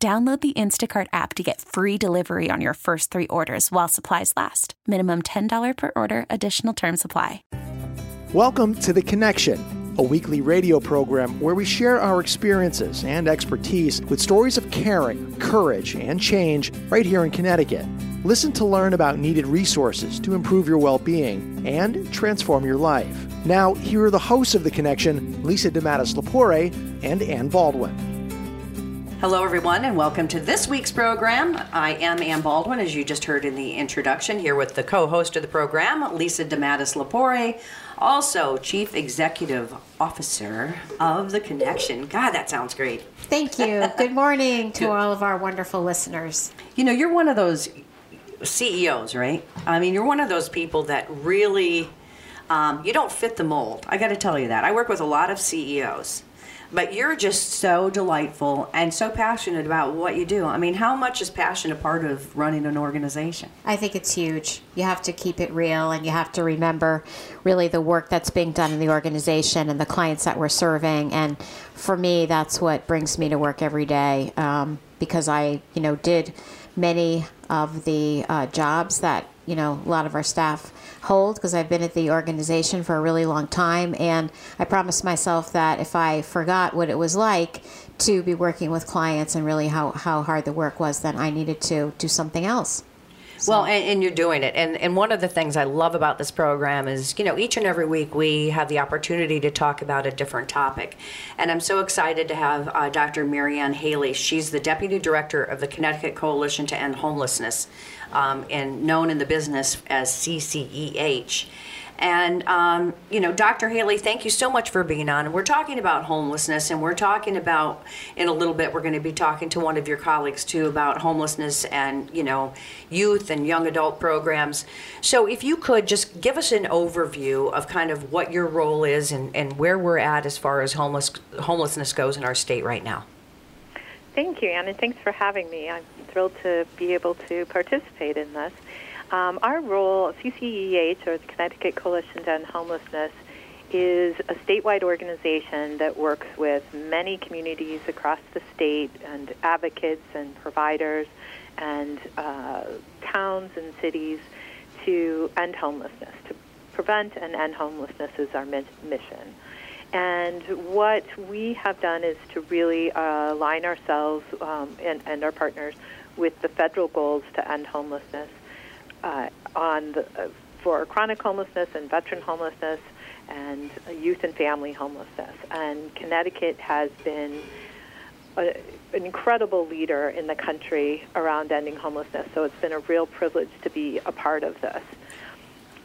Download the Instacart app to get free delivery on your first three orders while supplies last. Minimum $10 per order, additional term supply. Welcome to The Connection, a weekly radio program where we share our experiences and expertise with stories of caring, courage, and change right here in Connecticut. Listen to learn about needed resources to improve your well being and transform your life. Now, here are the hosts of The Connection, Lisa DeMattis Lapore and Ann Baldwin. Hello, everyone, and welcome to this week's program. I am Ann Baldwin, as you just heard in the introduction, here with the co host of the program, Lisa DeMattis Lapore, also Chief Executive Officer of The Connection. God, that sounds great. Thank you. Good morning to all of our wonderful listeners. You know, you're one of those CEOs, right? I mean, you're one of those people that really. Um, you don't fit the mold. I got to tell you that. I work with a lot of CEOs but you're just so delightful and so passionate about what you do. I mean, how much is passion a part of running an organization? I think it's huge. You have to keep it real and you have to remember really the work that's being done in the organization and the clients that we're serving. And for me, that's what brings me to work every day um, because I, you know, did many of the uh, jobs that, you know, a lot of our staff hold because I've been at the organization for a really long time. And I promised myself that if I forgot what it was like to be working with clients and really how, how hard the work was, then I needed to do something else. So. Well, and, and, you're doing it. And, and one of the things I love about this program is, you know, each and every week we have the opportunity to talk about a different topic. And I'm so excited to have uh, Dr. Marianne Haley. She's the Deputy Director of the Connecticut Coalition to End Homelessness um, and known in the business as CCEH. And, um, you know, Dr. Haley, thank you so much for being on. And we're talking about homelessness, and we're talking about, in a little bit, we're going to be talking to one of your colleagues too about homelessness and, you know, youth and young adult programs. So, if you could just give us an overview of kind of what your role is and, and where we're at as far as homeless, homelessness goes in our state right now. Thank you, Anna. Thanks for having me. I'm thrilled to be able to participate in this. Um, our role, CCEH, or the Connecticut Coalition on Homelessness, is a statewide organization that works with many communities across the state and advocates and providers and uh, towns and cities to end homelessness. To prevent and end homelessness is our mission. And what we have done is to really uh, align ourselves um, and, and, our partners with the federal goals to end homelessness uh, on the, uh, for chronic homelessness and veteran homelessness and youth and family homelessness. And Connecticut has been a, an incredible leader in the country around ending homelessness. So it's been a real privilege to be a part of this.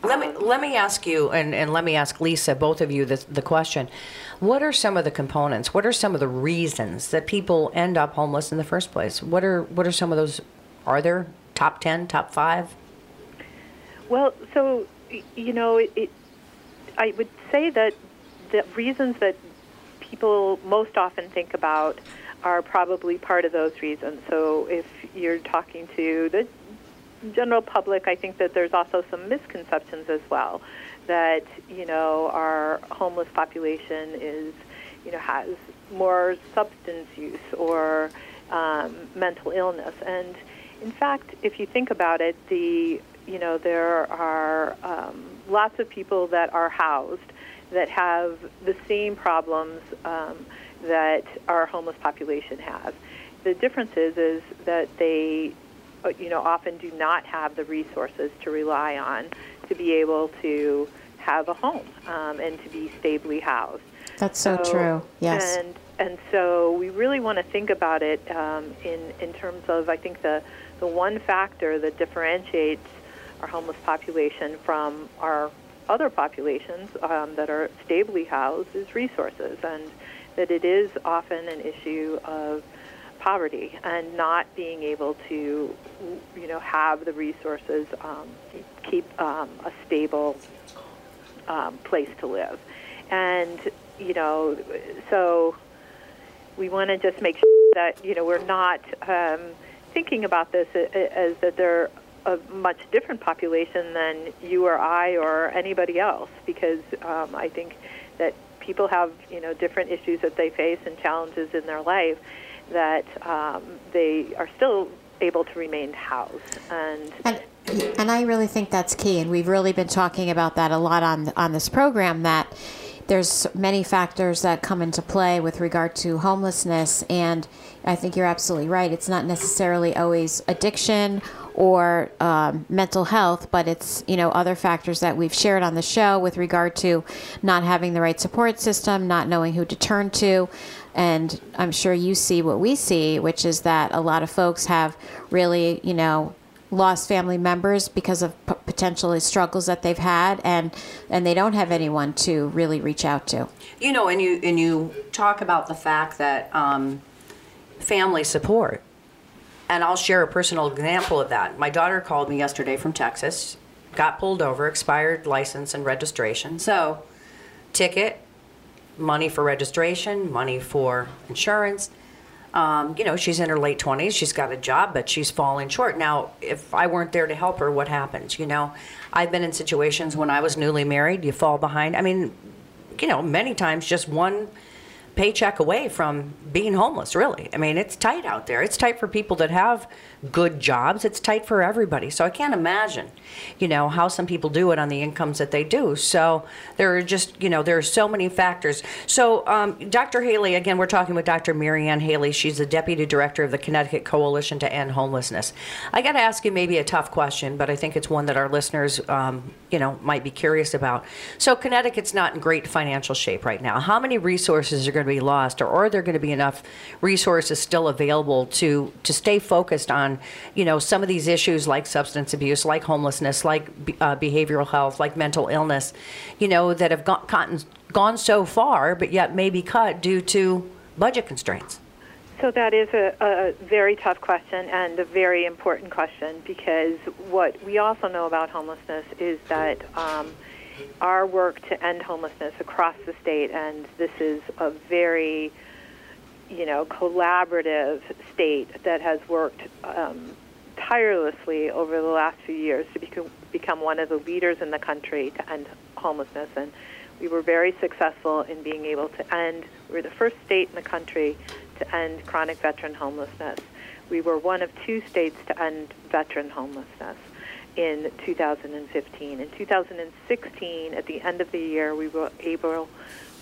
Let me let me ask you, and, and let me ask Lisa, both of you, the, the question: What are some of the components? What are some of the reasons that people end up homeless in the first place? What are what are some of those? Are there top ten, top five? Well, so you know, it, it, I would say that the reasons that people most often think about are probably part of those reasons. So if you're talking to the general public, I think that there's also some misconceptions as well that you know our homeless population is you know has more substance use or um, mental illness, and in fact, if you think about it, the you know there are um, lots of people that are housed that have the same problems um, that our homeless population has. The difference is is that they you know, often do not have the resources to rely on to be able to have a home um, and to be stably housed. That's so, so, true. Yes. And and so we really want to think about it um, in in terms of I think the the one factor that differentiates our homeless population from our other populations um, that are stably housed is resources, and that it is often an issue of poverty and not being able to, you know, have the resources, um, keep um, a stable um, place to live. And, you know, so we want to just make sure that, you know, we're not um, thinking about this as that they're a much different population than you or I or anybody else because um, I think that people have, you know, different issues that they face and challenges in their life that um, they are still able to remain housed. And, and and I really think that's key, and we've really been talking about that a lot on on this program. That there's many factors that come into play with regard to homelessness, and I think you're absolutely right. It's not necessarily always addiction or um, mental health, but it's you know other factors that we've shared on the show with regard to not having the right support system, not knowing who to turn to, and I'm sure you see what we see, which is that a lot of folks have really you know lost family members because of p- potentially struggles that they've had and and they don't have anyone to really reach out to. You know and you and you talk about the fact that um, family support. And i'll share a personal example of that. My daughter called me yesterday from texas got pulled over expired license and registration. So ticket money for registration money for insurance um, you know, she's in her late 20s. She's got a job, but she's falling short. Now, if I weren't there to help her, what happens? You know, I've been in situations when I was newly married, you fall behind. I mean, you know, many times just one paycheck away from being homeless, really. I mean, it's tight out there. It's tight for people that have good jobs. It's tight for everybody. So I can't imagine, you know, how some people do it on the incomes that they do. So there are just, you know, there are so many factors. So um, Dr. Haley, again, we're talking with Dr. Marianne Haley. She's the deputy director of the Connecticut Coalition to End Homelessness. I got to ask you maybe a tough question, but I think it's one that our listeners, um, you know, might be curious about. So Connecticut's not in great financial shape right now. How many resources are going to be lost, or are there going to be enough resources still available to to stay focused on you know, some of these issues like substance abuse, like homelessness, like uh, behavioral health, like mental illness, you know, that have gone, gotten, gone so far, but yet may be cut due to budget constraints? So that is a, a, very tough question and a very important question because what we also know about homelessness is that um, our work to end homelessness across the state, and this is a very you know, collaborative state that has worked um, tirelessly over the last few years to become, become one of the leaders in the country to end homelessness. And we were very successful in being able to end, we were the first state in the country to end chronic veteran homelessness. We were one of two states to end veteran homelessness in 2015. In 2016, at the end of the year, we were able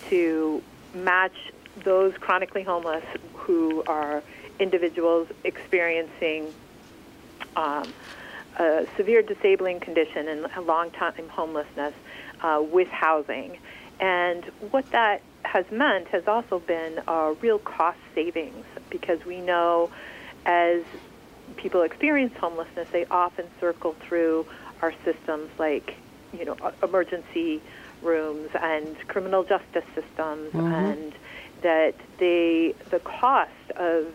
to match those chronically homeless who are individuals experiencing um, a severe disabling condition and long time homelessness uh, with housing. And what that has meant has also been a real cost savings because we know as people experience homelessness, they often circle through our systems like, you know, emergency rooms and criminal justice systems mm-hmm. and that the the cost of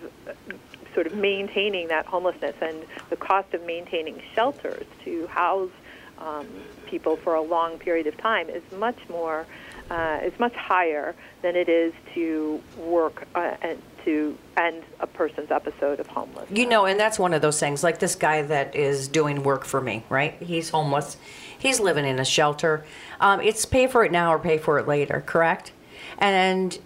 sort of maintaining that homelessness and the cost of maintaining shelters to house um, people for a long period of time is much more uh, is much higher than it is to work uh, and to end a person's episode of homelessness. You know, and that's one of those things. Like this guy that is doing work for me, right? He's homeless. He's living in a shelter. Um, it's pay for it now or pay for it later, correct? And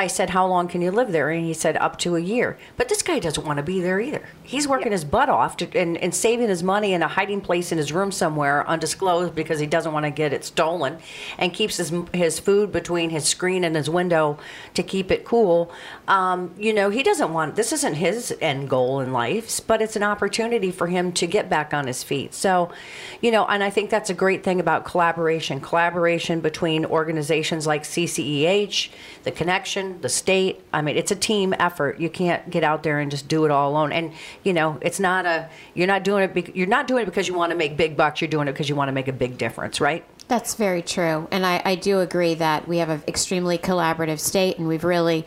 I said, How long can you live there? And he said, Up to a year. But this guy doesn't want to be there either. He's working yeah. his butt off to, and, and saving his money in a hiding place in his room somewhere undisclosed because he doesn't want to get it stolen and keeps his, his food between his screen and his window to keep it cool. Um, you know, he doesn't want this isn't his end goal in life, but it's an opportunity for him to get back on his feet. So, you know, and I think that's a great thing about collaboration collaboration between organizations like CCEH, The Connection, the state. I mean, it's a team effort. You can't get out there and just do it all alone. And you know, it's not a you're not doing it. Be, you're not doing it because you want to make big bucks. You're doing it because you want to make a big difference, right? That's very true, and I, I do agree that we have an extremely collaborative state, and we've really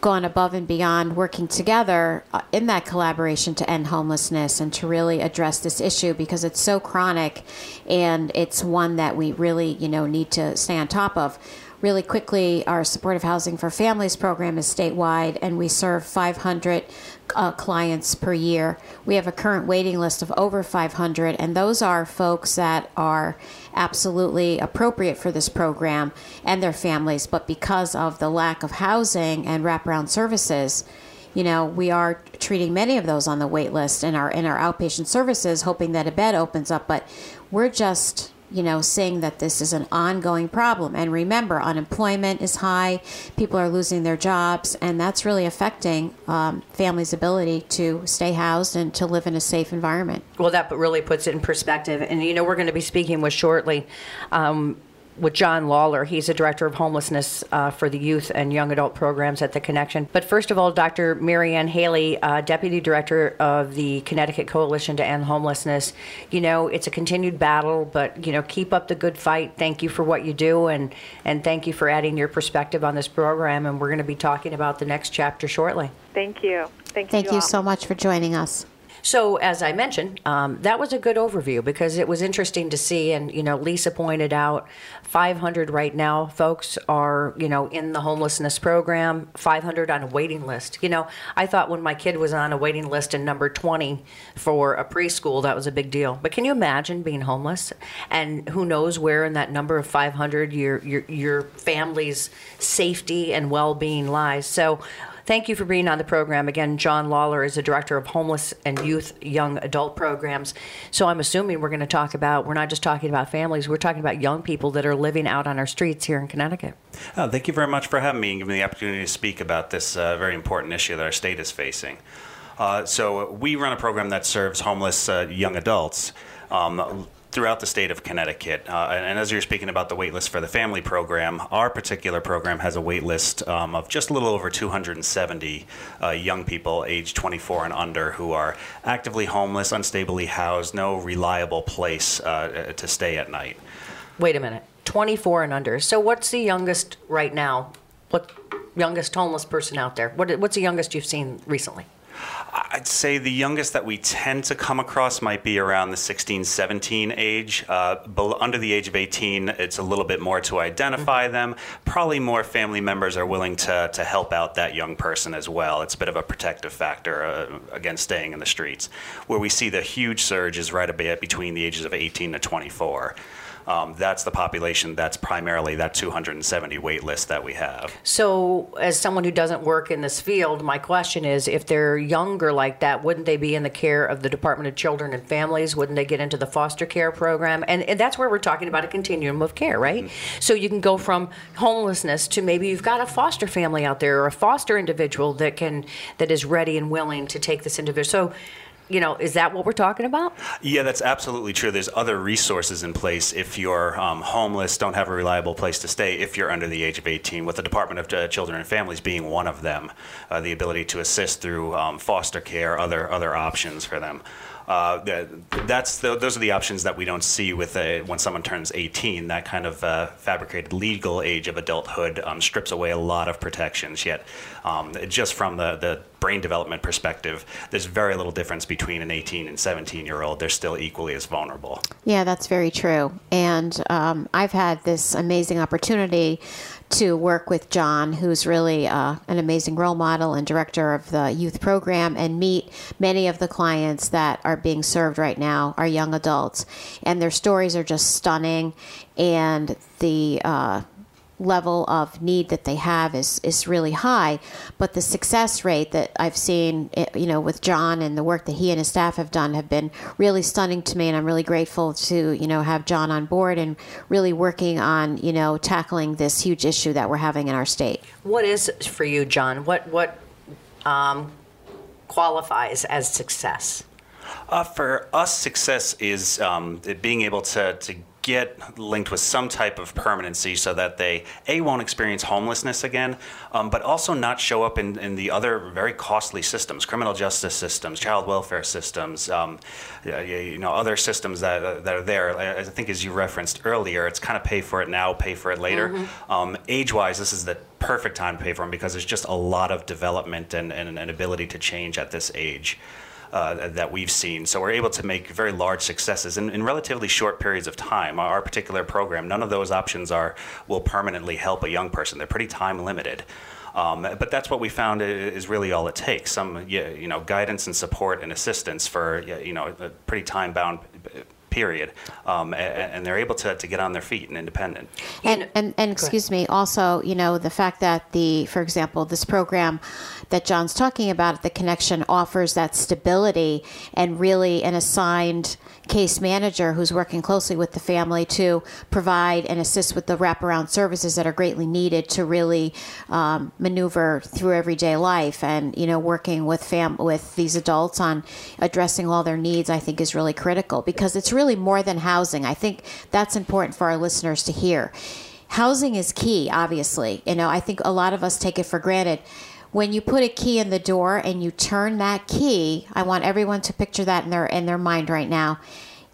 gone above and beyond working together uh, in that collaboration to end homelessness and to really address this issue because it's so chronic and it's one that we really you know need to stay on top of really quickly our supportive housing for families program is statewide and we serve 500 uh, clients per year. We have a current waiting list of over 500, and those are folks that are absolutely appropriate for this program and their families, but because of the lack of housing and wraparound services, you know, we are treating many of those on the wait list in our in our outpatient services, hoping that a bed opens up. But we're just you know, saying that this is an ongoing problem. And remember, unemployment is high, people are losing their jobs, and that's really affecting um, families' ability to stay housed and to live in a safe environment. Well, that really puts it in perspective. And, you know, we're going to be speaking with shortly um, with John Lawler. He's the director of homelessness uh, for the youth and young adult programs at the Connection. But first of all, Dr. Marianne Haley, uh, deputy director of the Connecticut Coalition to End Homelessness. You know, it's a continued battle, but you know, keep up the good fight. Thank you for what you do, and and thank you for adding your perspective on this program. And we're going to be talking about the next chapter shortly. Thank you. Thank, you. Thank you, you so much for joining us. So, as I mentioned, um, that was a good overview because it was interesting to see. And, you know, Lisa pointed out 500 right now, folks are, you know, in the homelessness program, 500 on a waiting list. You know, I thought when my kid was on a waiting list in number 20 for a preschool, that was a big deal. But can you imagine being homeless? And who knows where in that number of 500 your, your, your family's safety and well being lies. So, Thank you for being on the program. Again, John Lawler is the director of homeless and youth young adult programs. So I'm assuming we're going to talk about, we're not just talking about families, we're talking about young people that are living out on our streets here in Connecticut. Oh, thank you very much for having me and giving me the opportunity to speak about this uh, very important issue that our state is facing. Uh, so we run a program that serves homeless uh, young adults. Um, throughout the state of Connecticut. Uh, and, and, as you're speaking about the wait list for the family program, our particular program has a wait list um, of just a little over 270 uh, young people aged 24 and under who are actively homeless, unstably housed, no reliable place uh, to stay at night. Wait a minute. 24 and under. So what's the youngest right now? What youngest homeless person out there? What, what's the youngest you've seen recently? I'd say the youngest that we tend to come across might be around the 16, 17 age. Uh, under the age of 18, it's a little bit more to identify mm-hmm. them. Probably more family members are willing to, to help out that young person as well. It's a bit of a protective factor uh, against staying in the streets. Where we see the huge surge is right about between the ages of 18 to 24 um, that's the population that's primarily that 270 wait list that we have. So, as someone who doesn't work in this field, my question is if they're younger like that, wouldn't they be in the care of the Department of Children and Families? Wouldn't they get into the foster care program? And, and that's where we're talking about a continuum of care, right? Mm-hmm. So, you can go from homelessness to maybe you've got a foster family out there or a foster individual that can that is ready and willing to take this individual. So, you know, is that what we're talking about? Yeah, that's absolutely true. There's other resources in place if you're um, homeless, don't have a reliable place to stay, if you're under the age of 18, with the Department of uh, Children and Families being one of them, uh, the ability to assist through um, foster care, other other options for them. Uh, that's the, those are the options that we don't see with a, when someone turns 18. That kind of uh, fabricated legal age of adulthood um, strips away a lot of protections. Yet, um, just from the, the brain development perspective, there's very little difference between an 18 and 17 year old. They're still equally as vulnerable. Yeah, that's very true. And um, I've had this amazing opportunity to work with John, who's really uh, an amazing role model and director of the youth program, and meet many of the clients that are being served right now are young adults, and their stories are just stunning, and the uh, level of need that they have is is really high. But the success rate that I've seen eh, you know with John and the work that he and his staff have done have been really stunning to me. And I'm really grateful to you know have John on board and really working on you know tackling this huge issue that we're having in our state. What is for you John? What what um, qualifies as success? Uh, for us success is um, being able to, to get linked with some type of permanency so that they a won't experience homelessness again, um, but also not show up in, in the other very costly systems, criminal justice systems, child welfare systems, um, you know, other systems that, that are there. I think as you referenced earlier, it's kind of pay for it now, pay for it later. Mm-hmm. Um, age-wise, this is the perfect time to pay for them because there's just a lot of development and, and an ability to change at this age. Uh, that we've seen. So we're able to make very large successes in, in, relatively short periods of time. Our particular program, none of those options are will permanently help a young person. They're pretty time limited. Um, but that's what we found is really all it takes. Some, you know, guidance and support and assistance for, you know, a pretty time bound period, um, and, and, they're able to, to get on their feet and independent. And and, and excuse me, also, you know, the fact that the, for example, this program that John's talking about, the connection offers that stability and really an assigned case manager who's working closely with the family to provide and assist with the wraparound services that are greatly needed to really um, maneuver through everyday life. And you know working with fam with these adults on addressing all their needs I think is really critical because it's really more than housing. I think that's important for our listeners to hear. Housing is key obviously. You know I think a lot of us take it for granted. When you put a key in the door and you turn that key, I want everyone to picture that in their in their mind right now.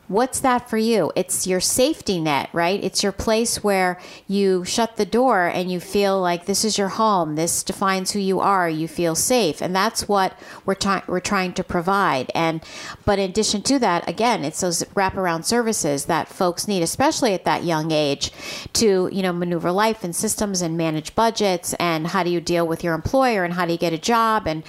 What's that for you? It's your safety net, right? It's your place where you shut the door and you feel like this is your home. This defines who you are. You feel safe, and that's what we're trying we're trying to provide. And but in addition to that, again, it's those wraparound services that folks need, especially at that young age, to you know maneuver life and systems and manage budgets and how do you deal with your employer and how do you get a job and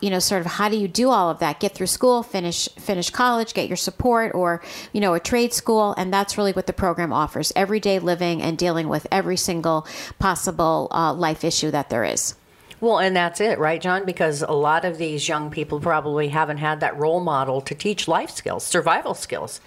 you know sort of how do you do all of that get through school finish finish college get your support or you know a trade school and that's really what the program offers everyday living and dealing with every single possible uh, life issue that there is well, and that's it, right, John? Because a lot of these young people probably haven't had that role model to teach life skills, survival skills.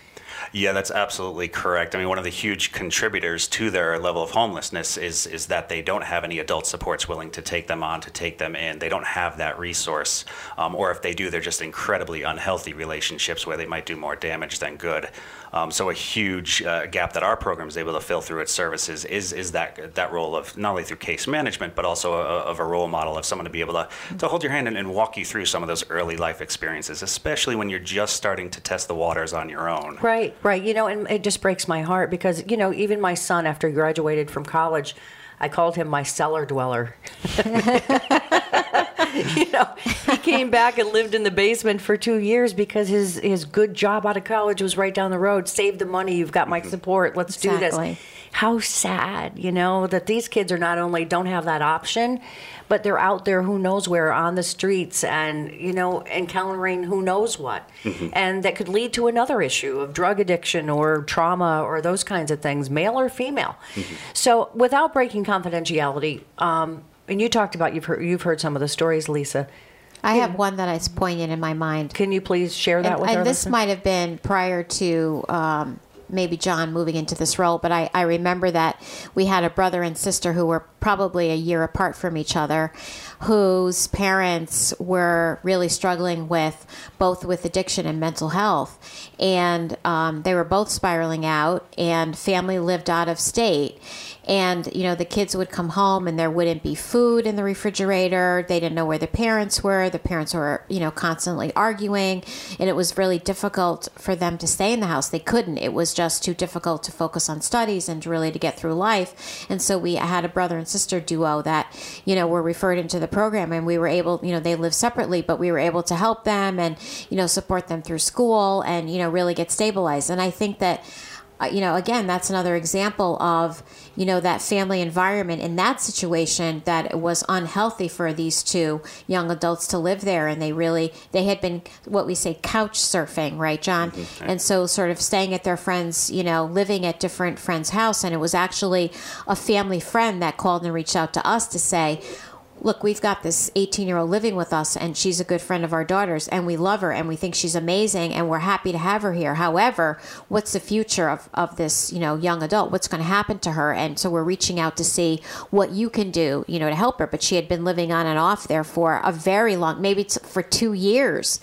Yeah, that's absolutely correct. I mean, one of the huge contributors to their level of homelessness is is that they don't have any adult supports willing to take them on, to take them in. They don't have that resource, um, or if they do, they're just incredibly unhealthy relationships where they might do more damage than good. Um, so a huge uh, gap that our program is able to fill through its services is is that that role of not only through case management, but also a, of a role model of someone to be able to, to hold your hand and, and walk you through some of those early life experiences, especially when you're just starting to test the waters on your own. Right. Right, You know, and it just breaks my heart because, you know, even my son, after he graduated from college, I called him my cellar dweller. you know, he came back and lived in the basement for two years because his, his good job out of college was right down the road. Save the money. You've got my mm-hmm. support. Let's exactly. do this. How sad, you know, that these kids are not only don't have that option, but they're out there who knows where on the streets and you know encountering who knows what mm-hmm. and that could lead to another issue of drug addiction or trauma or those kinds of things male or female mm-hmm. so without breaking confidentiality um, and you talked about you've heard you've heard some of the stories lisa I have one that is poignant in my mind. Can you please share that and, with and our this listeners? might have been prior to um, maybe John moving into this role, but I, I remember that we had a brother and sister who were probably a year apart from each other, whose parents were really struggling with both with addiction and mental health. And um, they were both spiraling out, and family lived out of state and you know the kids would come home and there wouldn't be food in the refrigerator. They didn't know where the parents were. The parents were you know constantly arguing. And it was really difficult for them to stay in the house. They couldn't. It was just too difficult to focus on studies and really to get through life. And so we had a brother and sister duo that you know were referred into the program. And we were able you know they lived separately but we were able to help them and you know support them through school and you know really get stabilized. And i think that uh, you know, again, that's another example of, you know, that family environment in that situation that it was unhealthy for these two young adults to live there. And they really, they had been what we say couch surfing, right, John? Mm-hmm. And so sort of staying at their friends, you know, living at different friends' house. And it was actually a family friend that called and reached out to us to say, look, we've got this 18 year old living with us, and she's a good friend of our daughter's, and we love her, and we think she's amazing, and we're happy to have her here. However, what's the future of, of this, you know, young adult? What's going to happen to her? And so we're reaching out to see what you can do, you know, to help her. But she had been living on and off there for a very long, maybe for two years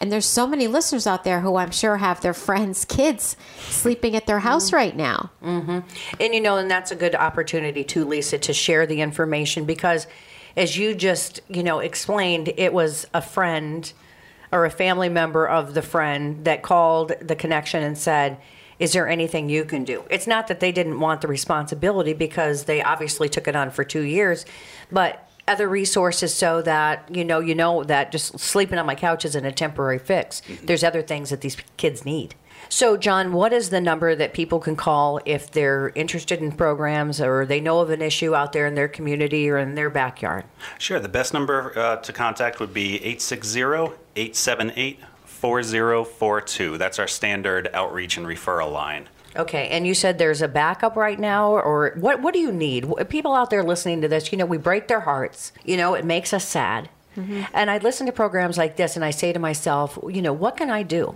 And there's so many listeners out there who I'm sure have their friends' kids sleeping at their house mm-hmm. right now. Mm-hmm. And you know, and that's a good opportunity too, Lisa, to share the information because, as you just you know explained, it was a friend or a family member of the friend that called the connection and said is there anything you can do? It's not that they didn't want the responsibility because they obviously took it on for two years, but other resources so that you know you know that just sleeping on my couch isn't a temporary fix. Mm-hmm. There's other things that these kids need. So, John, what is the number that people can call if they're interested in programs or they know of an issue out there in their community or in their backyard? Sure. The best number uh, to contact would be 860 878 4042. That's our standard outreach and referral line. Okay, and you said there's a backup right now, or what? What do you need? People out there listening to this, you know, we break their hearts. You know, it makes us sad. Mm-hmm. And I listen to programs like this, and I say to myself, you know, what can I do?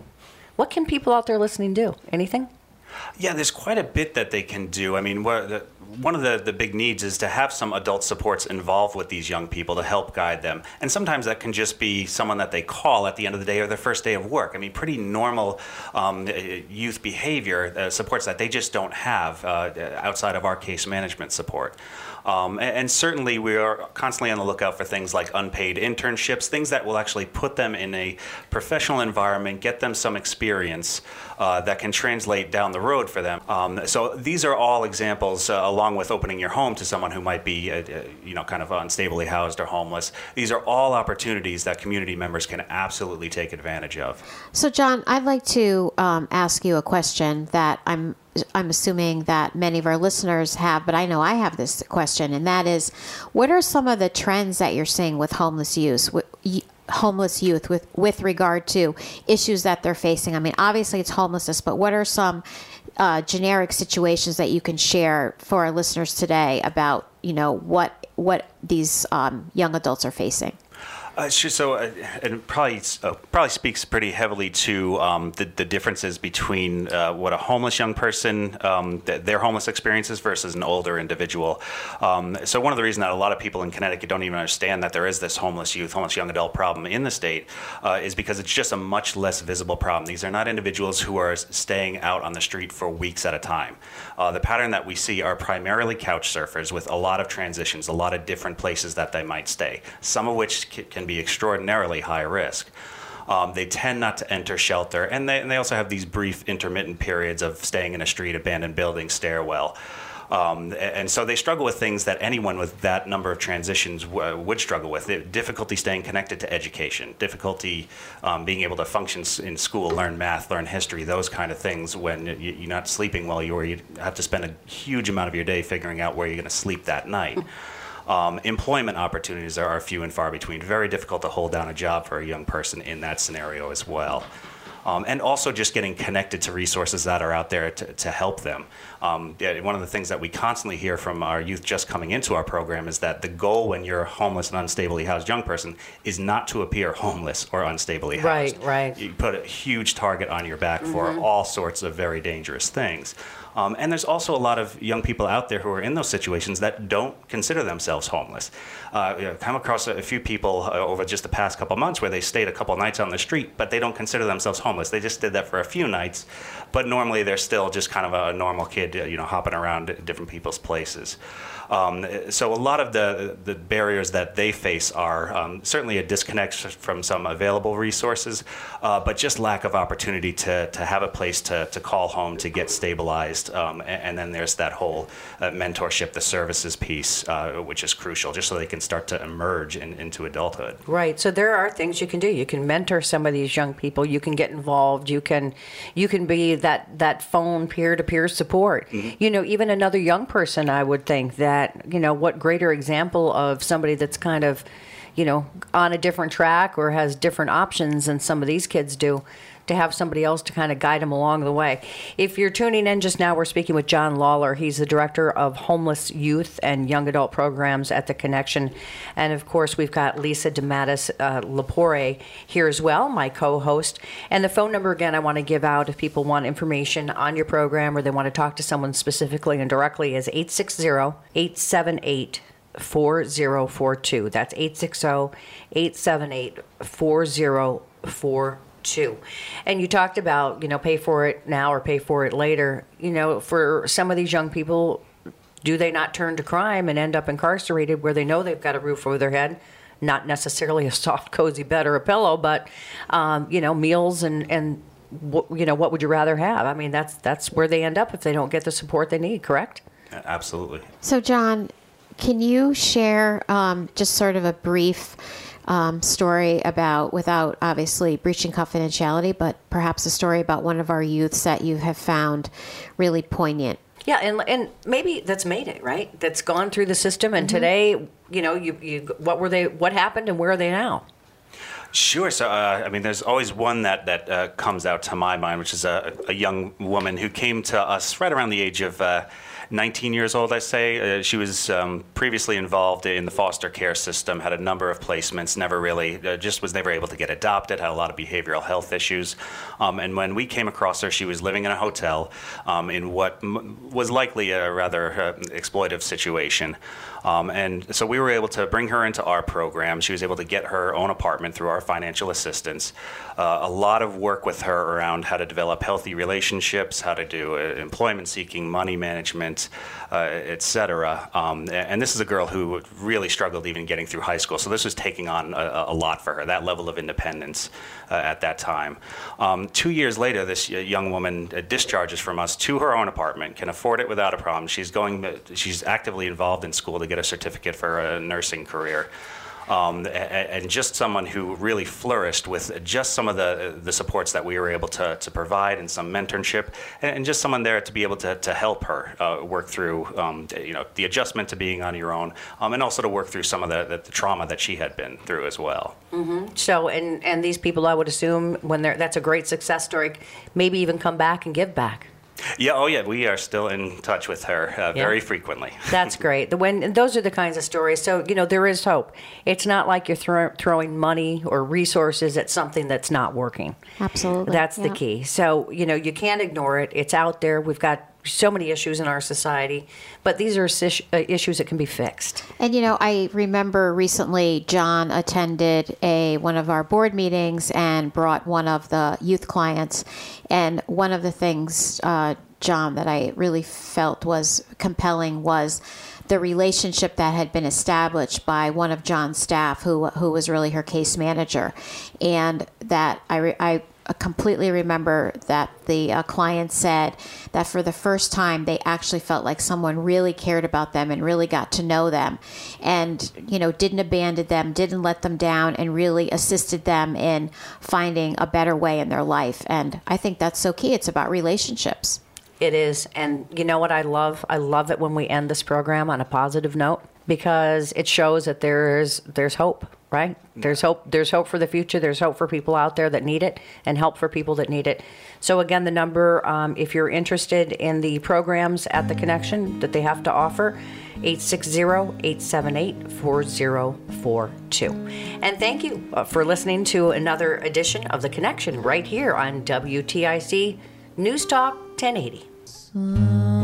What can people out there listening do? Anything? Yeah, there's quite a bit that they can do. I mean, the, one of the, the big needs is to have some adult supports involved with these young people to help guide them. And sometimes that can just be someone that they call at the end of the day or their first day of work. I mean, pretty normal um, youth behavior uh, supports that they just don't have uh, outside of our case management support. Um, and, and, certainly, we are constantly on the lookout for things like unpaid internships, things that will actually put them in a professional environment, get them some experience uh, that can translate down the road for them. Um, so these are all examples, uh, along with opening your home to someone who might be, uh, uh you know, kind of unstably housed or homeless. These are all opportunities that community members can absolutely take advantage of. So, John, I'd like to um, ask you a question that I'm I'm assuming that many of our listeners have, but I know I have this question, and that is, what are some of the trends that you're seeing with homeless youth, with, homeless youth, with with regard to issues that they're facing? I mean, obviously it's homelessness, but what are some uh, generic situations that you can share for our listeners today about, you know, what what these um, young adults are facing? Uh. So, uh, it probably uh, probably speaks pretty heavily to um, the, the differences between uh, what a homeless young person um, th- their homeless experiences versus an older individual. Um, so, one of the reasons that a lot of people in Connecticut don't even understand that there is this homeless youth, homeless young adult problem in the state uh, is because it's just a much less visible problem. These are not individuals who are staying out on the street for weeks at a time. Uh, the pattern that we see are primarily couch surfers with a lot of transitions, a lot of different places that they might stay. Some of which can can be extraordinarily high risk. Um, they tend not to enter shelter, and they, and they also have these brief intermittent periods of staying in a street, abandoned building, stairwell. Um, and so they struggle with things that anyone with that number of transitions w- would struggle with. difficulty staying connected to education, difficulty um, being able to function in school, learn math, learn history, those kind of things when you're not sleeping well, you, have to spend a huge amount of your day figuring out where you're going to sleep that night. Um, employment opportunities are few and far between. Very difficult to hold down a job for a young person in that scenario as well. Um, and also just getting connected to resources that are out there to, to help them. Um, one of the things that we constantly hear from our youth just coming into our program is that the goal when you're a homeless and unstably housed young person is not to appear homeless or unstably housed. Right, right. You put a huge target on your back mm-hmm. for all sorts of very dangerous things. Um, and there's also a lot of young people out there who are in those situations that don't consider themselves homeless. Uh, you know, come across a, few people uh, over just the past couple months where they stayed a couple nights on the street, but they don't consider themselves homeless. They just did that for a few nights, but normally they're still just kind of a normal kid, uh, you know, hopping around different people's places. Um, so a lot of the the barriers that they face are um, certainly a disconnect from some available resources, uh, but just lack of opportunity to, to have a place to, to call home to get stabilized. Um, and, and, then there's that whole uh, mentorship, the services piece, uh, which is crucial, just so they can start to emerge in, into adulthood. Right. So there are things you can do. You can mentor some of these young people. You can get involved. You can you can be that that phone peer to peer support. Mm-hmm. You know, even another young person, I would think that that, you know, what greater example of somebody that's kind of, you know, on a different track or has different options than some of these kids do to have somebody else to kind of guide them along the way. If you're tuning in just now, we're speaking with John Lawler. He's the director of homeless youth and young adult programs at the Connection. And of course, we've got Lisa DeMattis uh, Lapore here as well, my co host. And the phone number again, I want to give out if people want information on your program or they want to talk to someone specifically and directly is 860 878 4042. That's 860 878 4042. Too. And you talked about, you know, pay for it now or pay for it later. You know, for some of these young people, do they not turn to crime and end up incarcerated where they know they've got a roof over their head? Not necessarily a soft, cozy bed or a pillow, but um, you know, meals and and what, you know, what would you rather have? I mean, that's that's where they end up if they don't get the support they need. Correct? Absolutely. So, John, can you share um, just sort of a brief um, story about, without obviously breaching confidentiality, but perhaps a story about one of our youths that you have found really poignant? Yeah, and and maybe that's made it right. That's gone through the system, and today, you know, you you what were they? What happened, and where are they now? Sure. So, uh, I mean, there's always one that that uh, comes out to my mind, which is a, a young woman who came to us right around the age of. Uh, 19 years old, I say. Uh, she was um, previously involved in the foster care system, had a number of placements, never really, uh, just was never able to get adopted, had a lot of behavioral health issues. Um, and when we came across her, she was living in a hotel um, in what was likely a rather uh, exploitive situation. Um, and so we were able to bring her into our program. She was able to get her own apartment through our financial assistance. Uh, a lot of work with her around how to develop healthy relationships, how to do uh, employment seeking, money management, uh, et cetera. Um, and this is a girl who really struggled even getting through high school. So this was taking on a, a lot for her, that level of independence uh, at that time. Um, two years later, this young woman uh, discharges from us to her own apartment, can afford it without a problem. She's going, she's actively involved in school to get a certificate for a nursing career. Um, and, just someone who really flourished with just some of the the supports that we were able to, to provide and some mentorship and, just someone there to be able to, to help her uh, work through um, you know the adjustment to being on your own um, and also to work through some of the, the, the, trauma that she had been through as well. Mm-hmm. So and and these people I would assume when they're that's a great success story maybe even come back and give back. Yeah, oh yeah, we are still in touch with her uh, very frequently. That's great. The when those are the kinds of stories. So you know there is hope. It's not like you're throw, throwing money or resources at something that's not working. Absolutely, that's yeah. the key. So you know you can't ignore it. It's out there. We've got so many issues in our society, but these are uh, issues that can be fixed. And you know, I remember recently John attended a one of our board meetings and brought one of the youth clients, and one of the things, uh, John, that I really felt was compelling was the relationship that had been established by one of John's staff, who who was really her case manager, and that I I completely remember that the uh, client said that for the first time they actually felt like someone really cared about them and really got to know them and you know didn't abandon them didn't let them down and really assisted them in finding a better way in their life. And i think that's so key. It's about relationships it is and you know what i love i love it when we end this program on a positive note because it shows that there's there's hope right? There's hope. There's hope for the future. There's hope for people out there that need it, and help for people that need it. So again, the number, um, if you're interested in the programs at the Connection that they have to offer, 860-878-4042. And thank you uh, for listening to another edition of the Connection right here on WTIC News Talk 1080. MLB